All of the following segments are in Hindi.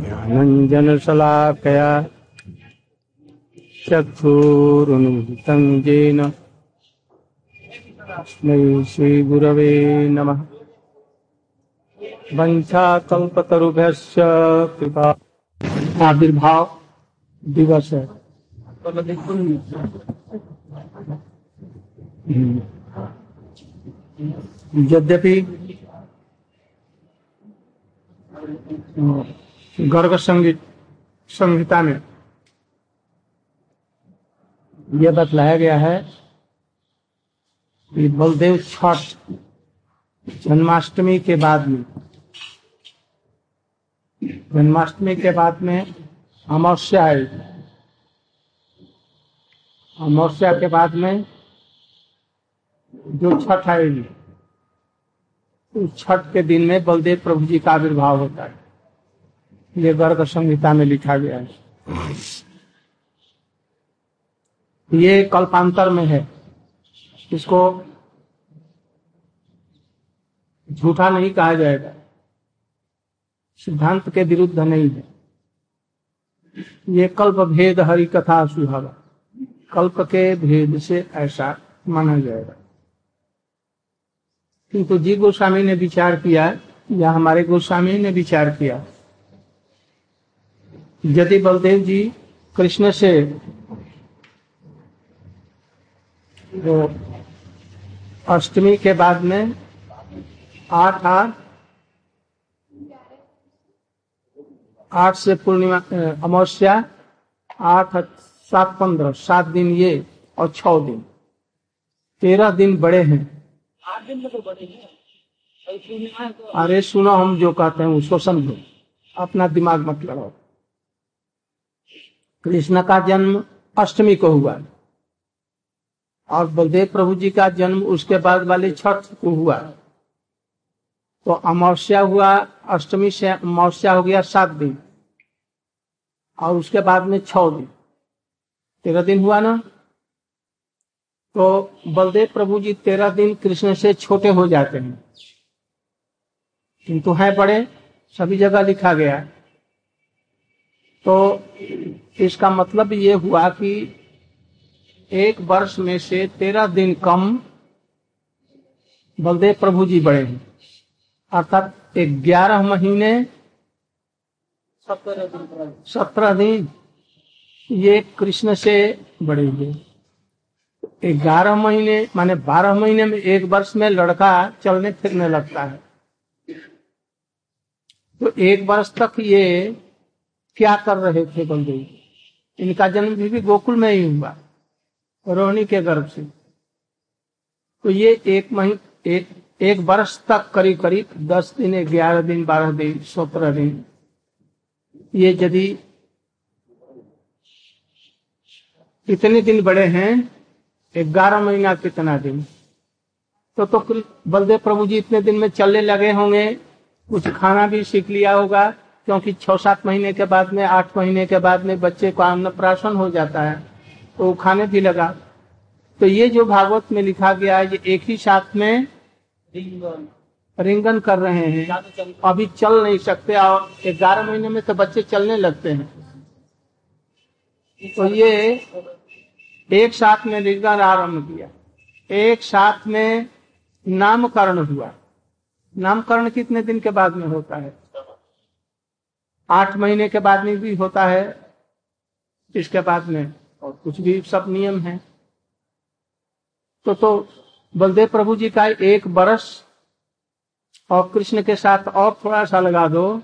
ज्ञानञ्जनशलाकया चक्षुरुन्मिलितं येन। तस्मै श्रीगुरवे नमः। कृपा। आविर्भाव दिवस। है यद्यपि गर्ग संगीत संहिता में। यह बतलाया गया है कि बलदेव छठ जन्माष्टमी के बाद में, जन्माष्टमी के बाद में अमावस्या आएगी अमावस्या के बाद में जो छठ आएगी उस छठ के दिन में बलदेव प्रभु जी का आविर्भाव होता है। ये गर्ग संहिता में लिखा गया है। ये कल्पांतर में है। इसको झूठा नहीं कहा जाएगा। सिद्धांत के विरुद्ध नहीं है। ये कल्प भेद हरि कथा सुहागा। कल्प के भेद से ऐसा माना जाएगा। किंतु जी गोस्वामी ने विचार किया, या हमारे गोस्वामी ने विचार किया यदि बलदेव जी कृष्ण से वो अष्टमी के बाद में आठ आठ आठ से पूर्णिमा अमावस्या आठ सात पंद्रह सात दिन ये और छ दिन। तेरह दिन बड़े हैं। आठ दिन में तो बड़े हैं। तो अरे सुनो हम जो कहते हैं उसको समझो। अपना दिमाग मत लगाओ। कृष्ण का जन्म अष्टमी को हुआ। और बलदेव प्रभु जी का जन्म उसके बाद वाले छठ को हुआ। तो अमावस्या हुआ, अष्टमी से अमावस्या हो गया सात दिन। और उसके बाद में छ दिन। तेरह दिन हुआ ना? तो बलदेव प्रभु जी तेरह दिन कृष्ण से छोटे हो जाते हैं। किंतु है बड़े, सभी जगह लिखा गया। तो इसका मतलब ये हुआ कि एक वर्ष में से तेरह दिन कम बलदेव प्रभु जी बड़े हैं। अर्थात ग्यारह महीने सत्रह दिन ये कृष्ण से बड़े हुए। ग्यारह महीने माने बारह महीने में एक वर्ष में लड़का चलने फिरने लगता है। तो एक वर्ष तक ये क्या कर रहे थे बलदेव? इनका जन्म भी, भी गोकुल में ही हुआ रोहिणी के गर्भ से। तो ये एक महीने एक एक वर्ष तक करीब करीब दस दिन ग्यारह दिन बारह दिन सत्रह दिन। ये यदि इतने दिन बड़े हैं ग्यारह महीना कितना दिन? तो तो बलदेव प्रभु जी इतने दिन में चलने लगे होंगे कुछ खाना भी सीख लिया होगा क्योंकि छह सात महीने के बाद में आठ महीने के बाद में बच्चे को अन्नप्राशन हो जाता है तो खाने भी लगा। तो ये जो भागवत में लिखा गया है ये एक ही साथ में रिंगन। रिंगन कर रहे हैं। अभी चल नहीं सकते और ग्यारह महीने में तो बच्चे चलने लगते हैं। तो ये एक साथ में रिंगन आरंभ किया। एक साथ में नामकरण हुआ। नामकरण कितने दिन के बाद में होता है? आठ महीने के बाद में भी होता है, इसके बाद में, और कुछ भी सब नियम है। तो तो बलदेव प्रभु जी का एक बरस, और कृष्ण के साथ और थोड़ा सा लगा दो।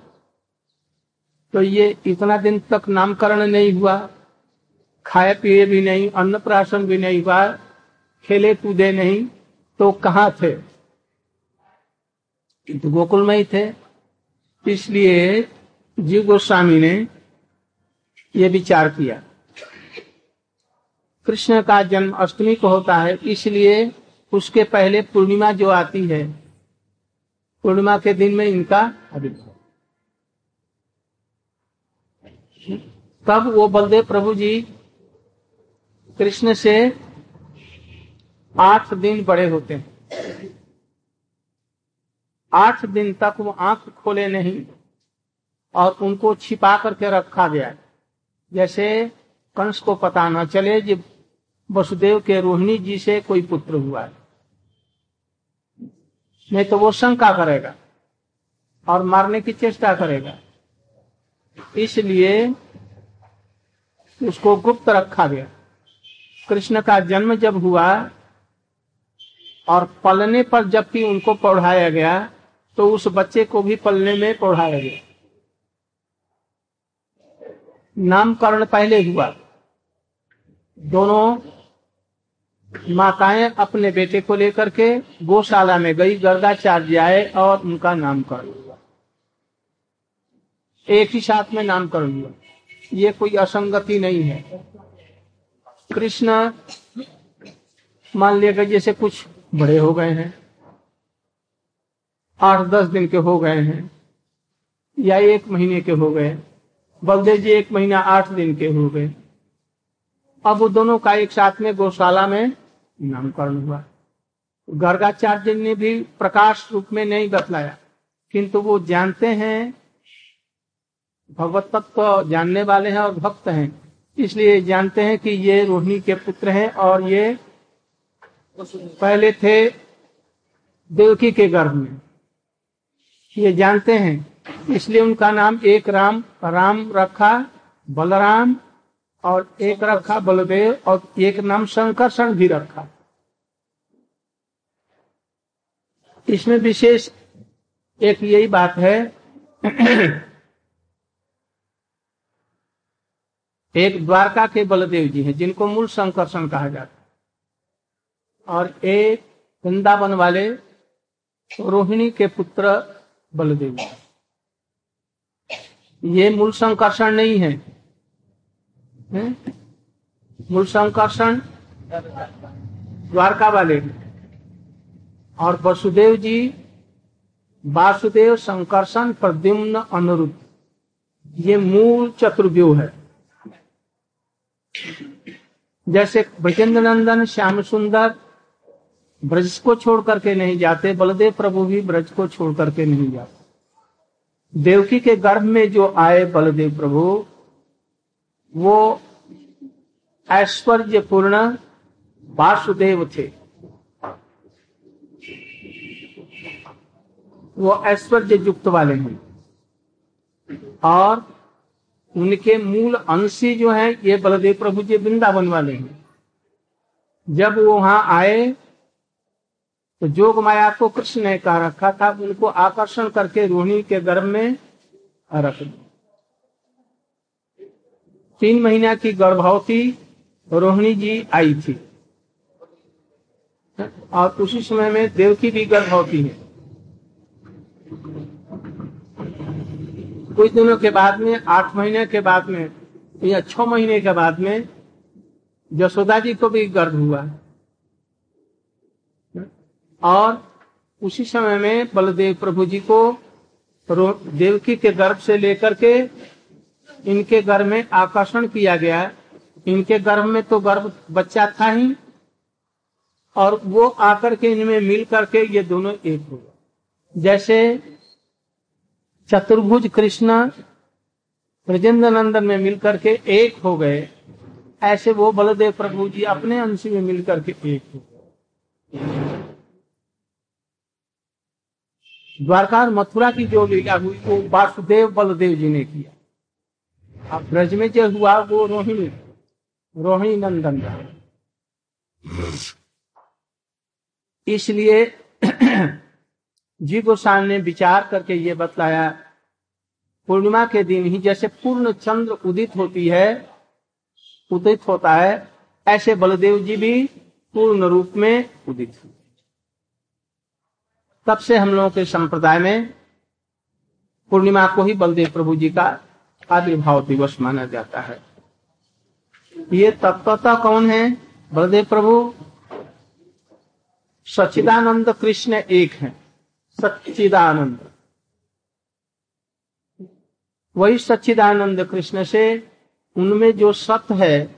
तो ये इतना दिन तक नामकरण नहीं हुआ, खाए पिए भी नहीं अन्न प्राशन भी नहीं हुआ, खेले कूदे नहीं तो कहा थे? किंतु गोकुल में ही थे। इसलिए जीव गोस्वामी ने यह विचार किया। कृष्ण का जन्म अष्टमी को होता है, इसलिए उसके पहले पूर्णिमा जो आती है, पूर्णिमा के दिन में इनका आविर्भाव तब वो बलदेव प्रभु जी कृष्ण से आठ दिन बड़े होते हैं। आठ दिन तक वो आँख खोले नहीं। और उनको छिपा करके रखा गया जैसे कंस को पता न चले कि वसुदेव के रोहिणी जी से कोई पुत्र हुआ है। नहीं तो वो शंका करेगा और मारने की चेष्टा करेगा। इसलिए उसको गुप्त रखा गया। कृष्ण का जन्म जब हुआ और पलने पर जबकि उनको पढ़ाया गया तो उस बच्चे को भी पलने में पढ़ाया गया। नामकरण पहले हुआ। दोनों माताएँ अपने बेटे को लेकर के गौशाला में गई, गर्गाचार्य आए और उनका नामकरण हुआ। एक ही साथ में नामकरण हुआ। ये कोई असंगति नहीं है। कृष्ण मान लिया जैसे कुछ बड़े हो गए हैं, आठ दस दिन के हो गए हैं, या एक महीने के हो गए बलदेव जी एक महीना आठ दिन के हो गए। अब वो दोनों का एक साथ में गौशाला में नामकरण हुआ। गर्गाचार्य ने भी प्रकाश रूप में नहीं बतलाया, किंतु वो जानते हैं, भगवत तत्व जानने वाले हैं और भक्त हैं। इसलिए जानते हैं कि ये रोहिणी के पुत्र हैं और ये पहले थे देवकी के गर्भ में। ये जानते हैं इसलिए उनका नाम एक राम राम रखा, बलराम, और एक रखा बलदेव, और एक नाम संकर्षण भी रखा। इसमें विशेष एक यही बात है, एक द्वारका के बलदेव जी हैं, जिनको मूल संकर्षण कहा जाता है। और एक वृंदावन वाले रोहिणी के पुत्र बलदेव ये मूल संकर्षण नहीं है? मूल संकर्षण? द्वारका वाले और वसुदेव जी, वासुदेव संकर्षण प्रद्युम्न अनुरुद्ध ये मूल चतुर्व्यूह है। जैसे ब्रजेंद्र नंदन श्याम सुंदर ब्रज को छोड़ करके नहीं जाते, बलदेव प्रभु भी ब्रज को छोड़ करके नहीं जाते। देवकी के गर्भ में जो आए बलदेव प्रभु, वो ऐश्वर्य पूर्ण वासुदेव थे। वो ऐश्वर्य युक्त वाले हैं। और उनके मूल अंशी जो है, ये बलदेव प्रभु जी वृंदावन वाले हैं। जब वो वहाँ आए तो जोग माया को कृष्ण ने कहा रखा था, उनको आकर्षण करके रोहिणी के गर्भ में रख तीन महीना की गर्भवती रोहिणी जी आई थी। और उसी समय में देवकी भी गर्भवती है। कुछ दिनों के बाद में, आठ महीने के बाद में, या छह महीने के बाद में, यशोदा जी को भी गर्भ हुआ। और उसी समय में बलदेव प्रभु जी को देवकी के गर्भ से लेकर के इनके गर्भ में आकर्षण किया गया। इनके गर्भ में तो गर्भ बच्चा था ही, और वो आकर के इनमें मिल करके ये दोनों एक हो गए जैसे चतुर्भुज कृष्ण ब्रजेंद्र नंदन में मिलकर के एक हो गए, ऐसे वो बलदेव प्रभु जी अपने अंश में मिलकर के एक हो गए। द्वारका मथुरा की जो लीला हुई, वो वासुदेव बलदेव जी ने किया। अब ब्रज में जो हुआ, वो रोहिणी रोहिणी नंदन का इसलिए जी गोसाई ने विचार करके ये बतलाया, पूर्णिमा के दिन ही जैसे पूर्ण चंद्र उदित होती है, उदित होता है, ऐसे बलदेव जी भी पूर्ण रूप में उदित हुए तब से हम लोगों के संप्रदाय में पूर्णिमा को ही बलदेव प्रभु जी का आविर्भाव दिवस माना जाता है। ये तत्वता कौन है? बलदेव प्रभु? सच्चिदानंद कृष्ण एक है। सच्चिदानंद। वही सच्चिदानंद कृष्ण से उनमें जो सत्य है,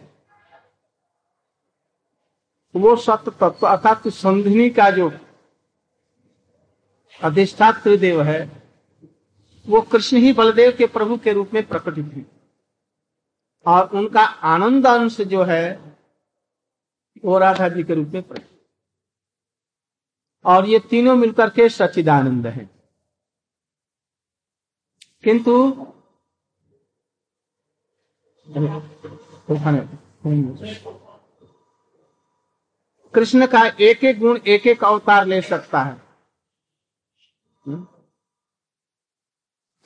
वो सत्य तत्व अर्थात संधिनी का जो अधिष्ठात्र देव है, वो कृष्ण ही बलदेव के प्रभु के रूप में प्रकट हुए और उनका आनंद अंश जो है, वो राधा जी के रूप में प्रकट। और ये तीनों मिलकर के सचिदानंद है। किंतु, कृष्ण का एक एक गुण, एक एक अवतार ले सकता है।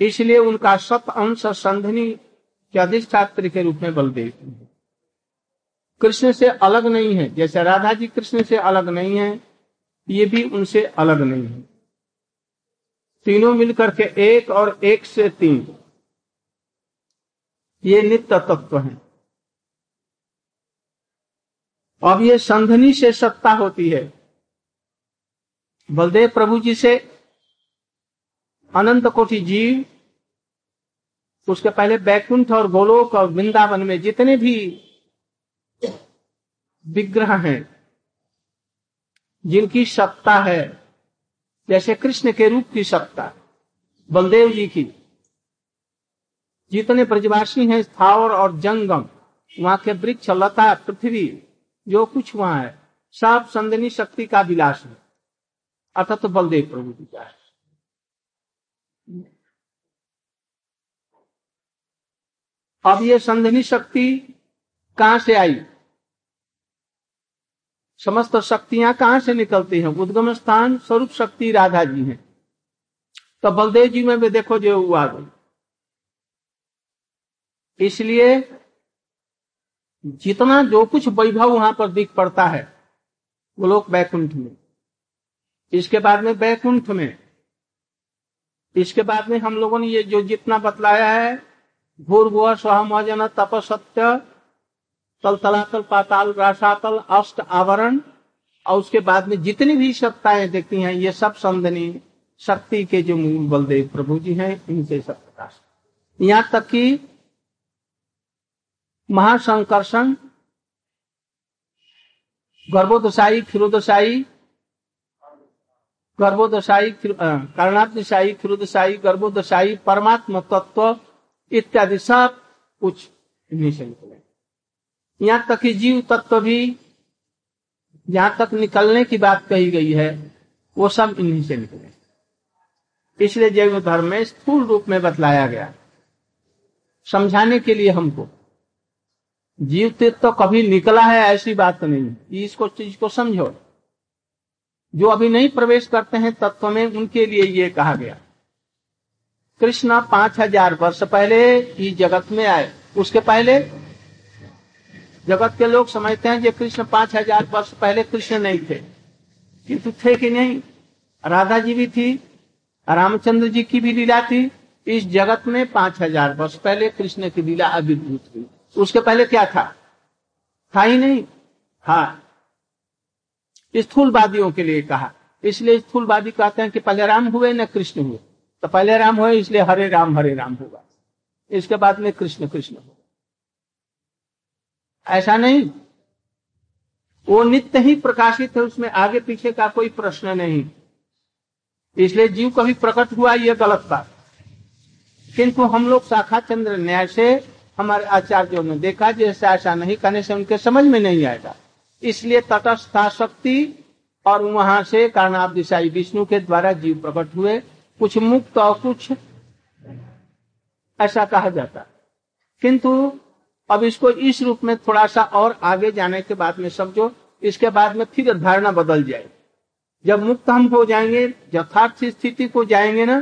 इसलिए उनका सत अंश संधनी के अधिष्ठात्र के रूप में बलदेव कृष्ण से अलग नहीं है। जैसे राधा जी कृष्ण से अलग नहीं है, ये भी उनसे अलग नहीं है। तीनों मिलकर के एक और एक से तीन। ये नित्य तत्व है। अब ये संधनी से सत्ता होती है। बलदेव प्रभु जी से अनंत कोटि जीव, उसके पहले बैकुंठ और गोलोक और वृंदावन में जितने भी विग्रह हैं, जिनकी सत्ता है, जैसे कृष्ण के रूप की सत्ता, बलदेव जी की। जितने ब्रजवासी हैं, स्थावर और जंगम, वहाँ के वृक्ष, लता, पृथ्वी, जो कुछ वहाँ है, सब संदनी शक्ति का विलास है। अर्थात तो बलदेव प्रभु जी का है। अब ये संधनी शक्ति कहाँ से आई? समस्त शक्तियाँ कहाँ से निकलती हैं? उद्गम स्थान स्वरूप शक्ति राधा जी हैं। तो बलदेव जी में भी देखो जो हुआ गई। इसलिए जितना जो कुछ वैभव वहाँ पर दिख पड़ता है, वो लोग बैकुंठ में। इसके बाद में बैकुंठ में इसके बाद में हम लोगों ने ये जो जितना बतलाया है भूर गुआ स्वहमजन तप सत्य तल तलातल पाताल, रासातल, अष्ट आवरण, और उसके बाद में जितनी भी सत्ताएँ देखती हैं, ये सब संदनी शक्ति के जो मूल बलदेव प्रभु जी हैं, इनसे सब प्रकाश। यहाँ तक कि महासंकर्षण गर्भोदशाई क्षीरोदशाई गर्भोदशाई कारणात्मशाही क्षीरोदशाई गर्भोदशाई परमात्मा तत्व इत्यादि सब कुछ इन्हीं से निकले यहाँ तक कि जीव तत्व भी जहाँ तक निकलने की बात कही गई है, वो सब इन्हीं से निकले इसलिए जैव धर्म में स्थूल रूप में बतलाया गया। समझाने के लिए हमको, जीव तत्व तो कभी निकला है ऐसी बात नहीं। इसको चीज़ को समझो। जो अभी नहीं प्रवेश करते हैं, तत्व में उनके लिए ये कहा गया। कृष्ण पाँच हज़ार वर्ष पहले इस जगत में आए। उसके पहले जगत के लोग समझते हैं कि कृष्ण पाँच हज़ार वर्ष पहले कृष्ण नहीं थे। किंतु थे कि नहीं? राधा जी भी थी, रामचंद्र जी की भी लीला थी। इस जगत में पाँच हज़ार वर्ष पहले कृष्ण की लीला अभिभूत हुई। उसके पहले क्या था? था ही नहीं। हाँ स्थूलवादियों के लिए कहा। इसलिए स्थूलवादी कहते हैं कि पहले राम हुए न कृष्ण हुए। तो पहले राम हुए, इसलिए हरे राम हरे राम होगा इसके बाद में कृष्ण कृष्ण होगा ऐसा नहीं। वो नित्य ही प्रकाशित है, उसमें आगे पीछे का कोई प्रश्न नहीं। इसलिए जीव कभी प्रकट हुआ यह गलत बात। किंतु हम लोग शाखा चंद्र न्याय से हमारे आचार्यों ने देखा, जैसे ऐसा नहीं करने से उनके समझ में नहीं आएगा। इसलिए तटस्था शक्ति और वहाँ से कारणाब दिशाई विष्णु के द्वारा जीव प्रकट हुए, कुछ मुक्त और कुछ ऐसा कहा जाता। किंतु अब इसको इस रूप में थोड़ा सा और आगे जाने के बाद में समझो, इसके बाद में फिर धारणा बदल जाए जब मुक्त हम हो जाएँगे, यथार्थ स्थिति को जाएँगे ना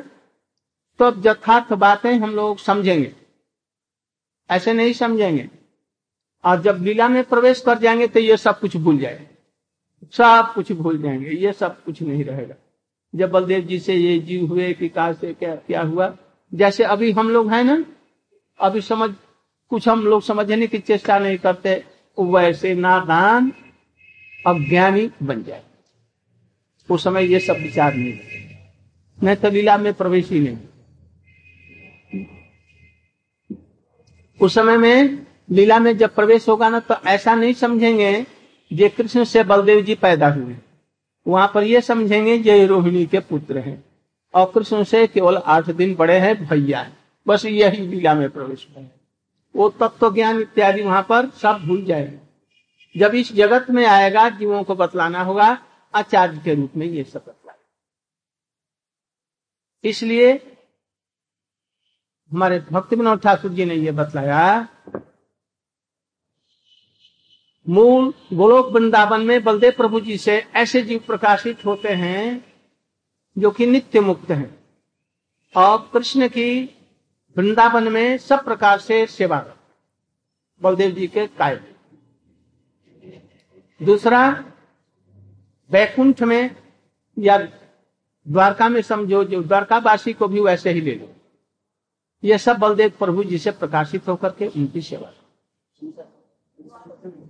तो यथार्थ बातें हम लोग समझेंगे। ऐसे नहीं समझेंगे। और जब लीला में प्रवेश कर जाएँगे तो ये सब कुछ भूल जाएँगे। सब कुछ भूल जाएँगे। ये सब कुछ नहीं रहेगा। जब बलदेव जी से ये जीव हुए कि कहा से क्या क्या हुआ, जैसे अभी हम लोग हैं ना, अभी समझ, कुछ हम लोग समझने की चेष्टा नहीं करते, वैसे नादान अज्ञानी बन जाए। उस समय ये सब विचार नहीं मैं तो लीला में प्रवेश ही नहीं। उस समय में लीला में जब प्रवेश होगा ना तो ऐसा नहीं समझेंगे जे कृष्ण से बलदेव जी पैदा हुए। वहाँ पर ये समझेंगे जय रोहिणी के पुत्र हैं। और कृष्ण से केवल आठ दिन बड़े हैं, भैया है। बस यही लीला में प्रवेश है। वो तत्व तो ज्ञान इत्यादि वहाँ पर सब भूल जाएगा। जब इस जगत में आएगा, जीवों को बतलाना होगा, आचार्य के रूप में ये सब बतलाएगा। इसलिए हमारे भक्ति विनोद ठाकुर जी ने ये बतलाया मूल गोलोक वृंदावन में बलदेव प्रभु जी से ऐसे जीव प्रकाशित होते हैं जो कि नित्य मुक्त हैं। और कृष्ण की वृंदावन में सब प्रकार से सेवा बलदेव जी के काय दूसरा, वैकुंठ में या द्वारका में समझो, जो द्वारकावासी को भी वैसे ही ले लो। ये सब बलदेव प्रभु जी से प्रकाशित होकर के उनकी सेवा?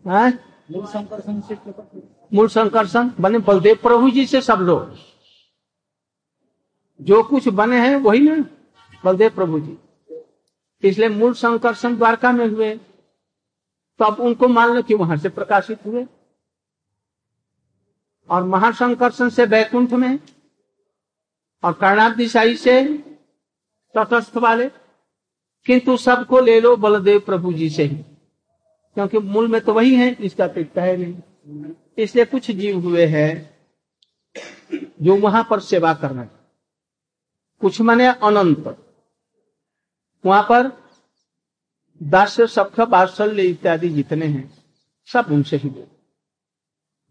मूल संकर्षण से मूल संकर्षण बने बलदेव प्रभु जी से सब लोग। जो कुछ बने हैं वही ना बलदेव प्रभु जी। इसलिए मूल संकर्षण द्वारका में हुए। तो अब उनको मान लो कि वहाँ से प्रकाशित हुए। और महासंकर्षण से बैकुंठ में और कर्णादिशाई से तटस्थ वाले। किंतु सबको ले लो बलदेव प्रभु जी से ही। क्योंकि मूल में तो वही है इसका तो है नहीं। इसलिए कुछ जीव हुए हैं जो वहाँ पर सेवा करना कुछ माने अनंत। वहाँ पर दास्य सख्य बात्सल्य इत्यादि जितने हैं सब उनसे ही दे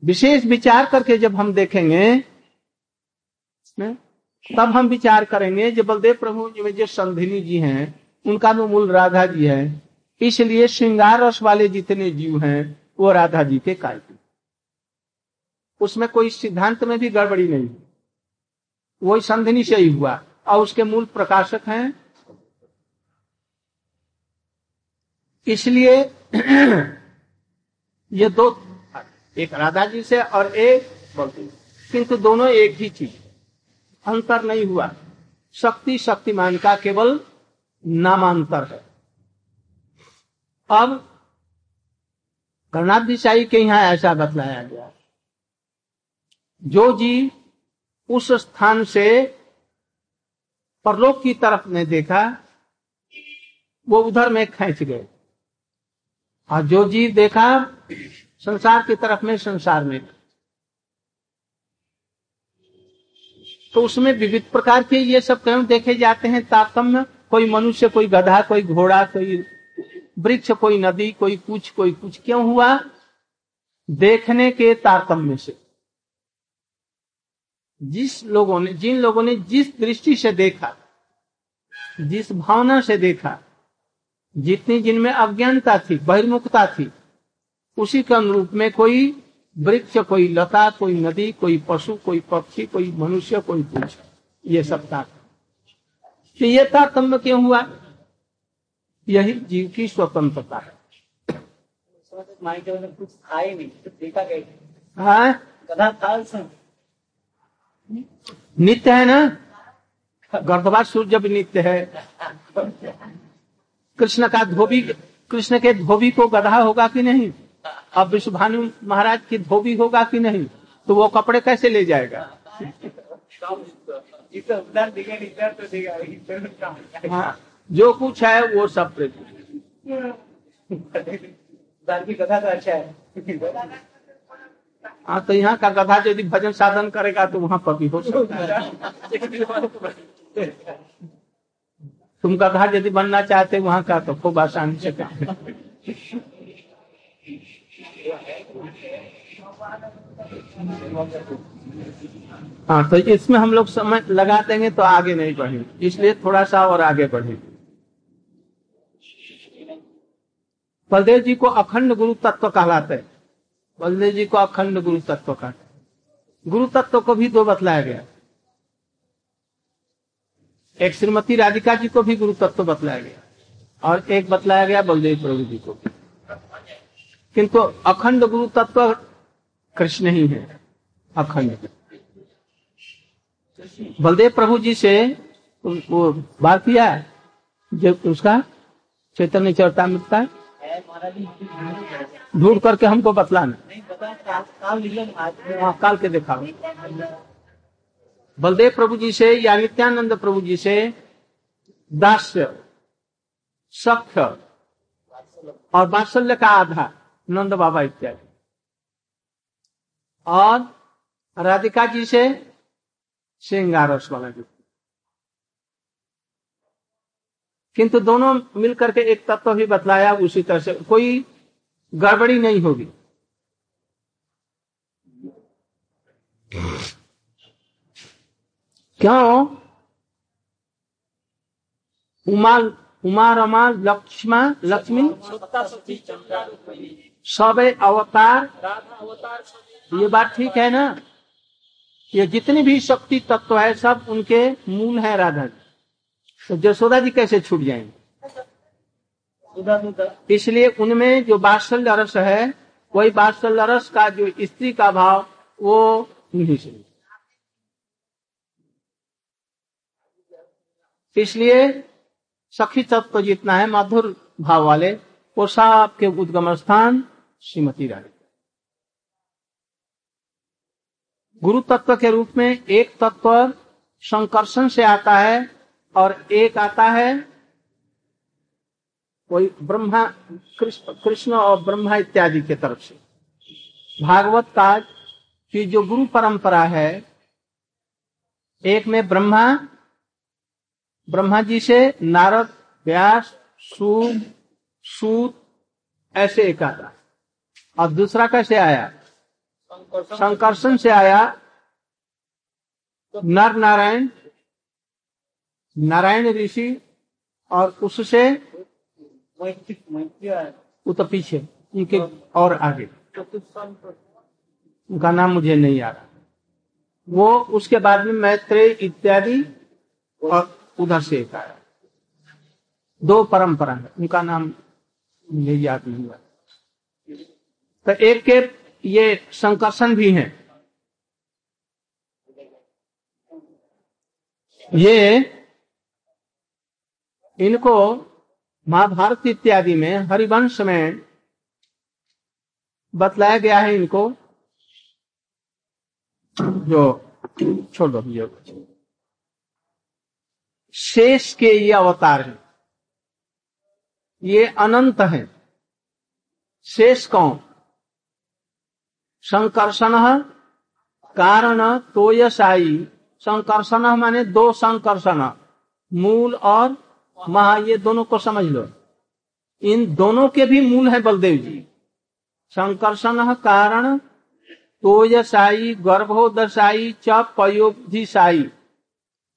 विशेष विचार करके जब हम देखेंगे न, तब हम विचार करेंगे जो बलदेव प्रभु जी में जो संधिनी जी हैं उनका तो मूल राधा जी है इसलिए श्रृंगार रस वाले जितने जीव हैं, वो राधा जी के काय उसमें कोई सिद्धांत में भी गड़बड़ी नहीं। वही संधिनी से ही हुआ। और उसके मूल प्रकाशक हैं। इसलिए ये दो एक राधा जी से और एक किंतु दोनों एक ही चीज़ अंतर नहीं हुआ। शक्ति शक्तिमान का केवल नामांतर है। अब कर्णाधिशाही के यहाँ ऐसा बतलाया गया। जो जी उस स्थान से परलोक की तरफ़ ने देखा, वो उधर में खेच गए। और जो जी देखा, संसार की तरफ़ में संसार में। तो उसमें विविध प्रकार के ये सब क्यों देखे जाते हैं, तारतम्य, कोई मनुष्य, कोई गधा, कोई घोड़ा, कोई वृक्ष, कोई नदी, कोई कुछ कोई कुछ क्यों हुआ? देखने के तारतम्य से। जिस लोगों ने, जिन लोगों ने जिस दृष्टि से देखा, जिस भावना से देखा, जितनी जिनमें अज्ञानता थी, बहिर्मुखता थी, उसी के अनुरूप में कोई वृक्ष, कोई लता, कोई नदी, कोई पशु, कोई पक्षी, कोई मनुष्य, कोई कुछ ये सब था तो ये तारतम्य क्यों हुआ? यही जीव की स्वतंत्रता है। कुछ था नहीं देखा गया नित्य है ना? गर्भवा सूर्य भी नित्य है। कृष्ण का धोबी, कृष्ण के धोबी को गधा होगा कि नहीं? अब विश्वभानु महाराज की धोबी होगा कि नहीं? तो वो कपड़े कैसे ले जाएगा? तो हाँ। जो कुछ है वो सब की कथा तो अच्छा है। हाँ तो यहाँ का गधा यदि भजन साधन करेगा तो वहाँ पर भी हो सकता है। तुम गधा यदि बनना चाहते वहाँ का तो खूब आसानी से काम हाँ तो इसमें हम लोग समय लगा देंगे तो आगे नहीं बढ़ेंगे। इसलिए थोड़ा सा और आगे बढ़ेंगे। बलदेव जी को अखंड गुरु तत्व कहलाते हैं। बलदेव जी को अखंड गुरु तत्व कहते गुरु तत्व को भी दो बतलाया गया। एक श्रीमती राधिका जी को भी गुरु तत्व बतलाया गया और एक बतलाया गया बलदेव प्रभु जी को किंतु अखंड गुरु तत्व कृष्ण ही है। अखंड। बलदेव प्रभु जी से वो बात किया जो उसका चैतन्य चरता मिलता है। ढूंढ करके हमको बतलाना। काल हाँ काल के देखा बलदेव प्रभु जी से या नित्यानंद प्रभु जी से दास्य सख्य और वात्सल्य का आधार नंद बाबा इत्यादि। और राधिका जी से श्रृंगारस वाला युक्ति किंतु दोनों मिलकर के एक तत्व भी बतलाया उसी तरह से। कोई गड़बड़ी नहीं होगी। क्यों? उमा उमा रमा, लक्ष्मा, लक्ष्मी, सब अवतार। ये बात ठीक है ना? ये जितनी भी शक्ति तत्व है, सब उनके मूल है राधा जी। तो जसोदा जी कैसे छूट जाएँगे? इसलिए उनमें जो बात्सल्य रस है, वही बात्सल्य रस का जो स्त्री का भाव, वो नहीं से इसलिए सखी तत्व जितना है, मधुर भाव वाले, वो सब के उद्गम स्थान श्रीमती रानी। गुरु तत्व के रूप में एक तत्व संकर्षण से आता है और एक आता है कोई ब्रह्मा कृष्ण और ब्रह्मा इत्यादि के तरफ़ से। भागवत का की जो गुरु परंपरा है एक में ब्रह्मा ब्रह्मा जी से नारद व्यास सूद सूत ऐसे एक आता। और दूसरा कैसे आया? संकर्षण से आया नर नारायण नारायण ऋषि और उससे तो पीछे उनके और आगे। उनका नाम मुझे नहीं आ रहा वो उसके बाद में मैत्रेय इत्यादि और उधर से एक आया। दो परंपरा है, उनका नाम मुझे याद नहीं हुआ तो एक के ये संकर्षण भी है। ये इनको महाभारत इत्यादि में हरिवंश में बतलाया गया है इनको। जो, छोड़ो ये शेष के ये अवतार हैं। ये अनंत है। शेष कौन? संकर्षण कारण तोयसाई संकर्षण माने दो संकर्षण। मूल और महा ये दोनों को समझ लो। इन दोनों के भी मूल है बलदेव जी। संकर्षण कारण तोयसाई गर्भोदशाई च पयोधिशाई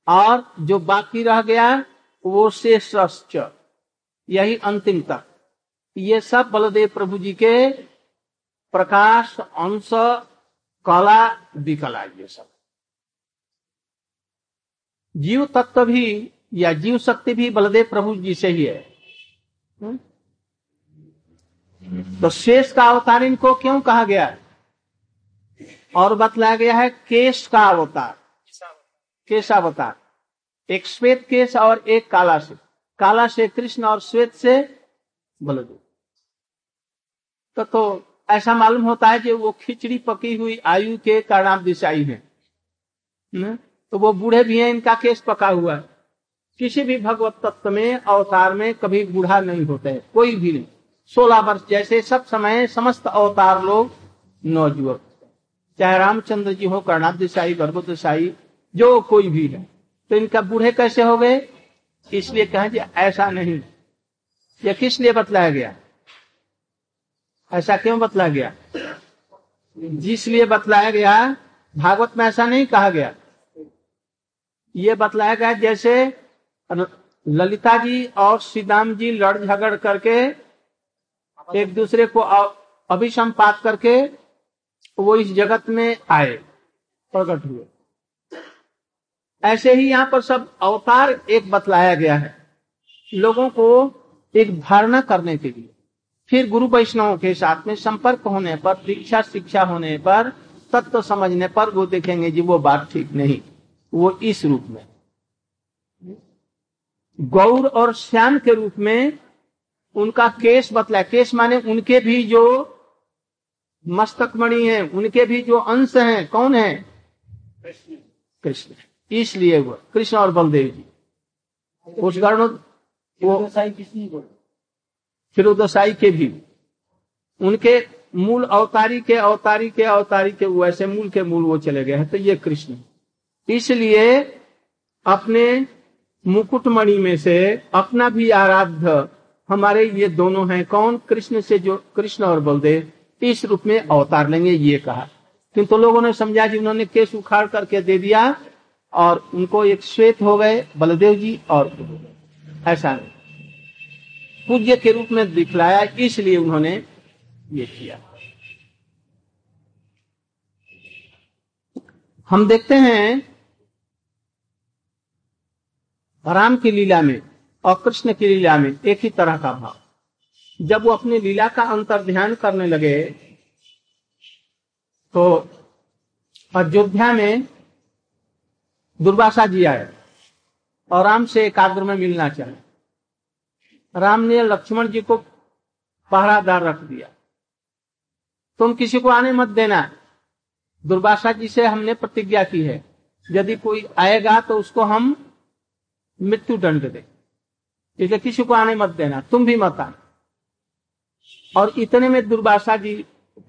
और जो बाकी रह गया, वो शेष यही अंतिम तक। ये सब बलदेव प्रभु जी के प्रकाश, अंश, कला, विकला, ये सब। जीव तत्व भी या जीव शक्ति भी बलदेव प्रभु जी से ही है। हम्म? तो शेष का अवतार इनको क्यों कहा गया और बतलाया गया है केश का अवतार। केश अवतार। एक श्वेत केश और एक काला से काला से कृष्ण और श्वेत से बलदेव। तो, तो ऐसा मालूम होता है कि वो खिचड़ी पकी हुई आयु के कारणाम दिशाई है। हम्म? तो वो बूढ़े भी हैं इनका केस पका हुआ है। किसी भी भगवत तत्व में, अवतार में कभी बूढ़ा नहीं होते है, कोई भी नहीं। सोलह वर्ष जैसे सब समय समस्त अवतार लोग नौजुवक चाहे रामचंद्र जी हो कर्णाब्द साई गर्भुत साई जो कोई भी है। तो इनका बूढ़े कैसे हो गए? इसलिए कहें ऐसा नहीं। यह किस लिए बतलाया गया? ऐसा क्यों बतलाया गया? जिसलिए बतलाया गया, भागवत में ऐसा नहीं कहा गया। ये बतलाया गया जैसे ललिता जी और श्रीदाम जी लड़ झगड़ करके एक दूसरे को अभिसंपात करके वो इस जगत में आए, प्रकट हुए। ऐसे ही यहाँ पर सब अवतार एक बतलाया गया है लोगों को एक धारणा करने के लिए। फिर गुरु वैष्णव के साथ में संपर्क होने पर, दीक्षा शिक्षा होने पर, तत्व समझने पर वो देखेंगे जी वो बात ठीक नहीं, वो इस रूप में। गौर और श्याम के रूप में उनका केस बतला केस माने उनके भी जो मस्तक मणि है उनके भी जो अंश हैं कौन है? कृष्ण। इसलिए वो कृष्ण और बलदेव जी। उस गण वो साई किसने बोला? फिरोदसाई के भी। उनके मूल अवतारी के अवतारी के अवतारी के वैसे मूल के मूल वो चले गए हैं तो ये कृष्ण। इसलिए अपने मुकुटमणि में से अपना भी आराध्य। हमारे ये दोनों हैं कौन? कृष्ण से जो, कृष्ण और बलदेव। इस रूप में अवतार लेंगे, ये कहा। किंतु लोगों ने समझा जी उन्होंने केस उखाड़ करके दे दिया और उनको एक श्वेत हो गए, बलदेव जी और ऐसा पूज्य के रूप में दिखलाया, इसलिए उन्होंने ये किया। हम देखते हैं राम की लीला में और कृष्ण की लीला में एक ही तरह का भाव। जब वो अपनी लीला का अंतर ध्यान करने लगे तो अयोध्या में दुर्वासा जी आए और राम से एकाग्र में मिलना चाहे। राम ने लक्ष्मण जी को पहरादार रख दिया। तुम किसी को आने मत देना। दुर्वासा जी से हमने प्रतिज्ञा की है। यदि कोई आएगा तो उसको हम मृत्यु दंड दे। इसलिए किसी को आने मत देना, तुम भी मत आना। और इतने में दुर्वासा जी,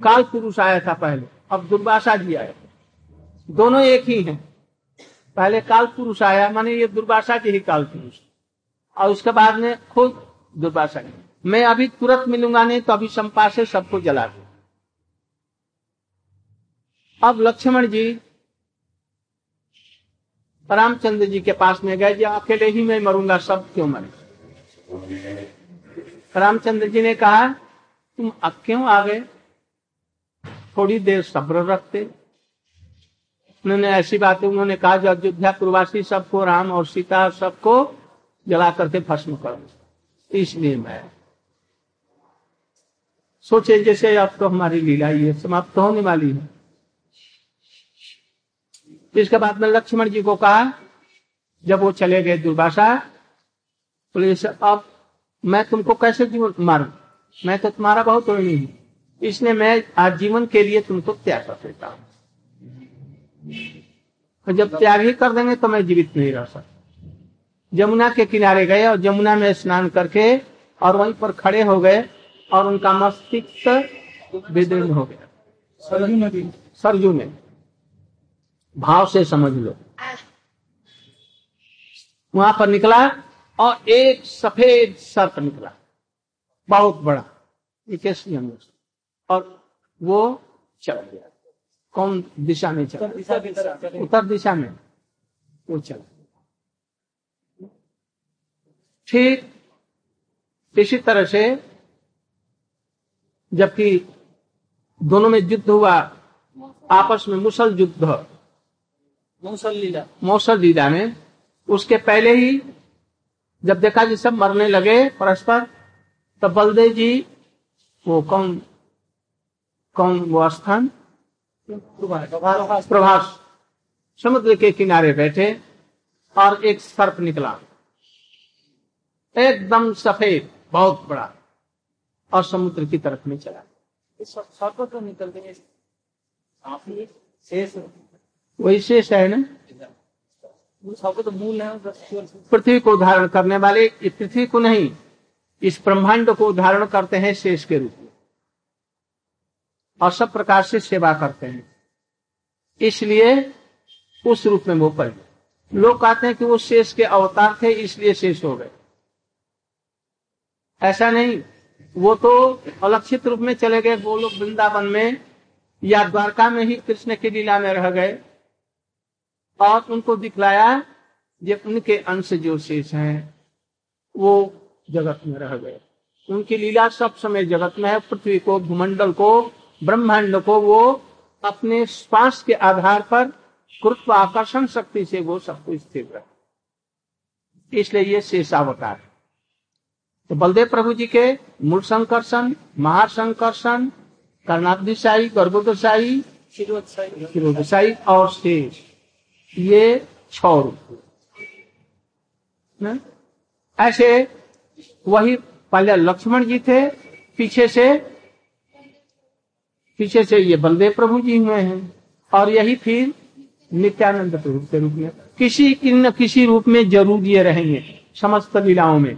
काल पुरुष आया था पहले, अब दुर्वासा जी आए दोनों एक ही हैं। पहले काल पुरुष आया, माने ये दुर्वासा जी ही काल पुरुष। और उसके बाद में खुद दुर्वासा जी मैं अभी तुरंत मिलूँगा नहीं तो अभी संपा से सबको जला दू। अब लक्ष्मण जी रामचंद्र जी के पास में गए जी, अकेले ही मैं मरूँगा, सब क्यों मरे? रामचंद्र जी ने कहा, तुम अब क्यों आ गए? थोड़ी देर सब्र रखते। उन्होंने ऐसी बातें, उन्होंने कहा, जो अयोध्या प्रवासी सबको, राम और सीता सबको जला करके भस्म करो। इसलिए मैं। सोचे जैसे अब तो हमारी लीला ये समाप्त होने वाली है। इसके बाद में लक्ष्मण जी को कहा जब वो चले गए दुर्भाषा बोले अब मैं तुमको कैसे जीवन मारू? मैं तो तुम्हारा बहुत ऋणी हूँ। इसलिए मैं आज जीवन के लिए तुमको त्याग कर देता हूँ। जब त्याग ही कर देंगे तो मैं जीवित नहीं रह सकता। जमुना के किनारे गए और जमुना में स्नान करके और वहीं पर खड़े हो गए और उनका मस्तिष्क विदीर्ण हो गया। सरजू में। भाव से समझ लो। वहाँ पर निकला और एक सफ़ेद सर्प निकला। बहुत बड़ा। एक और वो चल गया। कौन दिशा में चल उत्तर दिशा में वो चल ठीक इसी तरह से जबकि दोनों में युद्ध हुआ आपस में मुसल युद्ध। मौसल लीला मौसल लीला में। उसके पहले ही जब देखा जी सब मरने लगे परस्पर तब बलदेव जी वो कौन कौन वो स्थान? प्रभास। समुद्र के किनारे बैठे और एक सर्प निकला। एकदम सफ़ेद बहुत बड़ा और समुद्र की तरफ़ में चला। सर्प तो निकलते हैं। वही शेष है ना? तो मूल है पृथ्वी को धारण करने वाले पृथ्वी को नहीं, इस ब्रह्मांड को धारण करते हैं शेष के रूप में। और सब प्रकार से सेवा करते हैं। इसलिए उस रूप में वो पड़ लोग कहते हैं कि वो शेष के अवतार थे, इसलिए शेष हो गए। ऐसा नहीं। वो तो अलक्षित रूप में चले गए वो लोग वृंदावन में या द्वारका में ही कृष्ण की लीला में रह गए। और उनको दिखलाया ये उनके अंश जो शेष हैं वो जगत में रह गए। उनकी लीला सब समय जगत में है पृथ्वी को भूमंडल को ब्रह्मांड को वो अपने श्वास के आधार पर गुरुत्व आकर्षण शक्ति से वो सबको स्थिर रहे। इसलिए ये शेषावतार तो बलदेव प्रभु जी के मूल संकर्षण महासंकर्षण कर्णाब्दिशाही गर्भोदशाही शिरोदशाही और शेष। ये छ ऐसे वही पहले लक्ष्मण जी थे, पीछे से पीछे से ये बलदेव प्रभु जी हुए हैं, और यही फिर नित्यानंद स्वरूप के रूप में। किसी कि न किसी रूप में ज़रूर ये रहेंगे, समस्त लीलाओं में।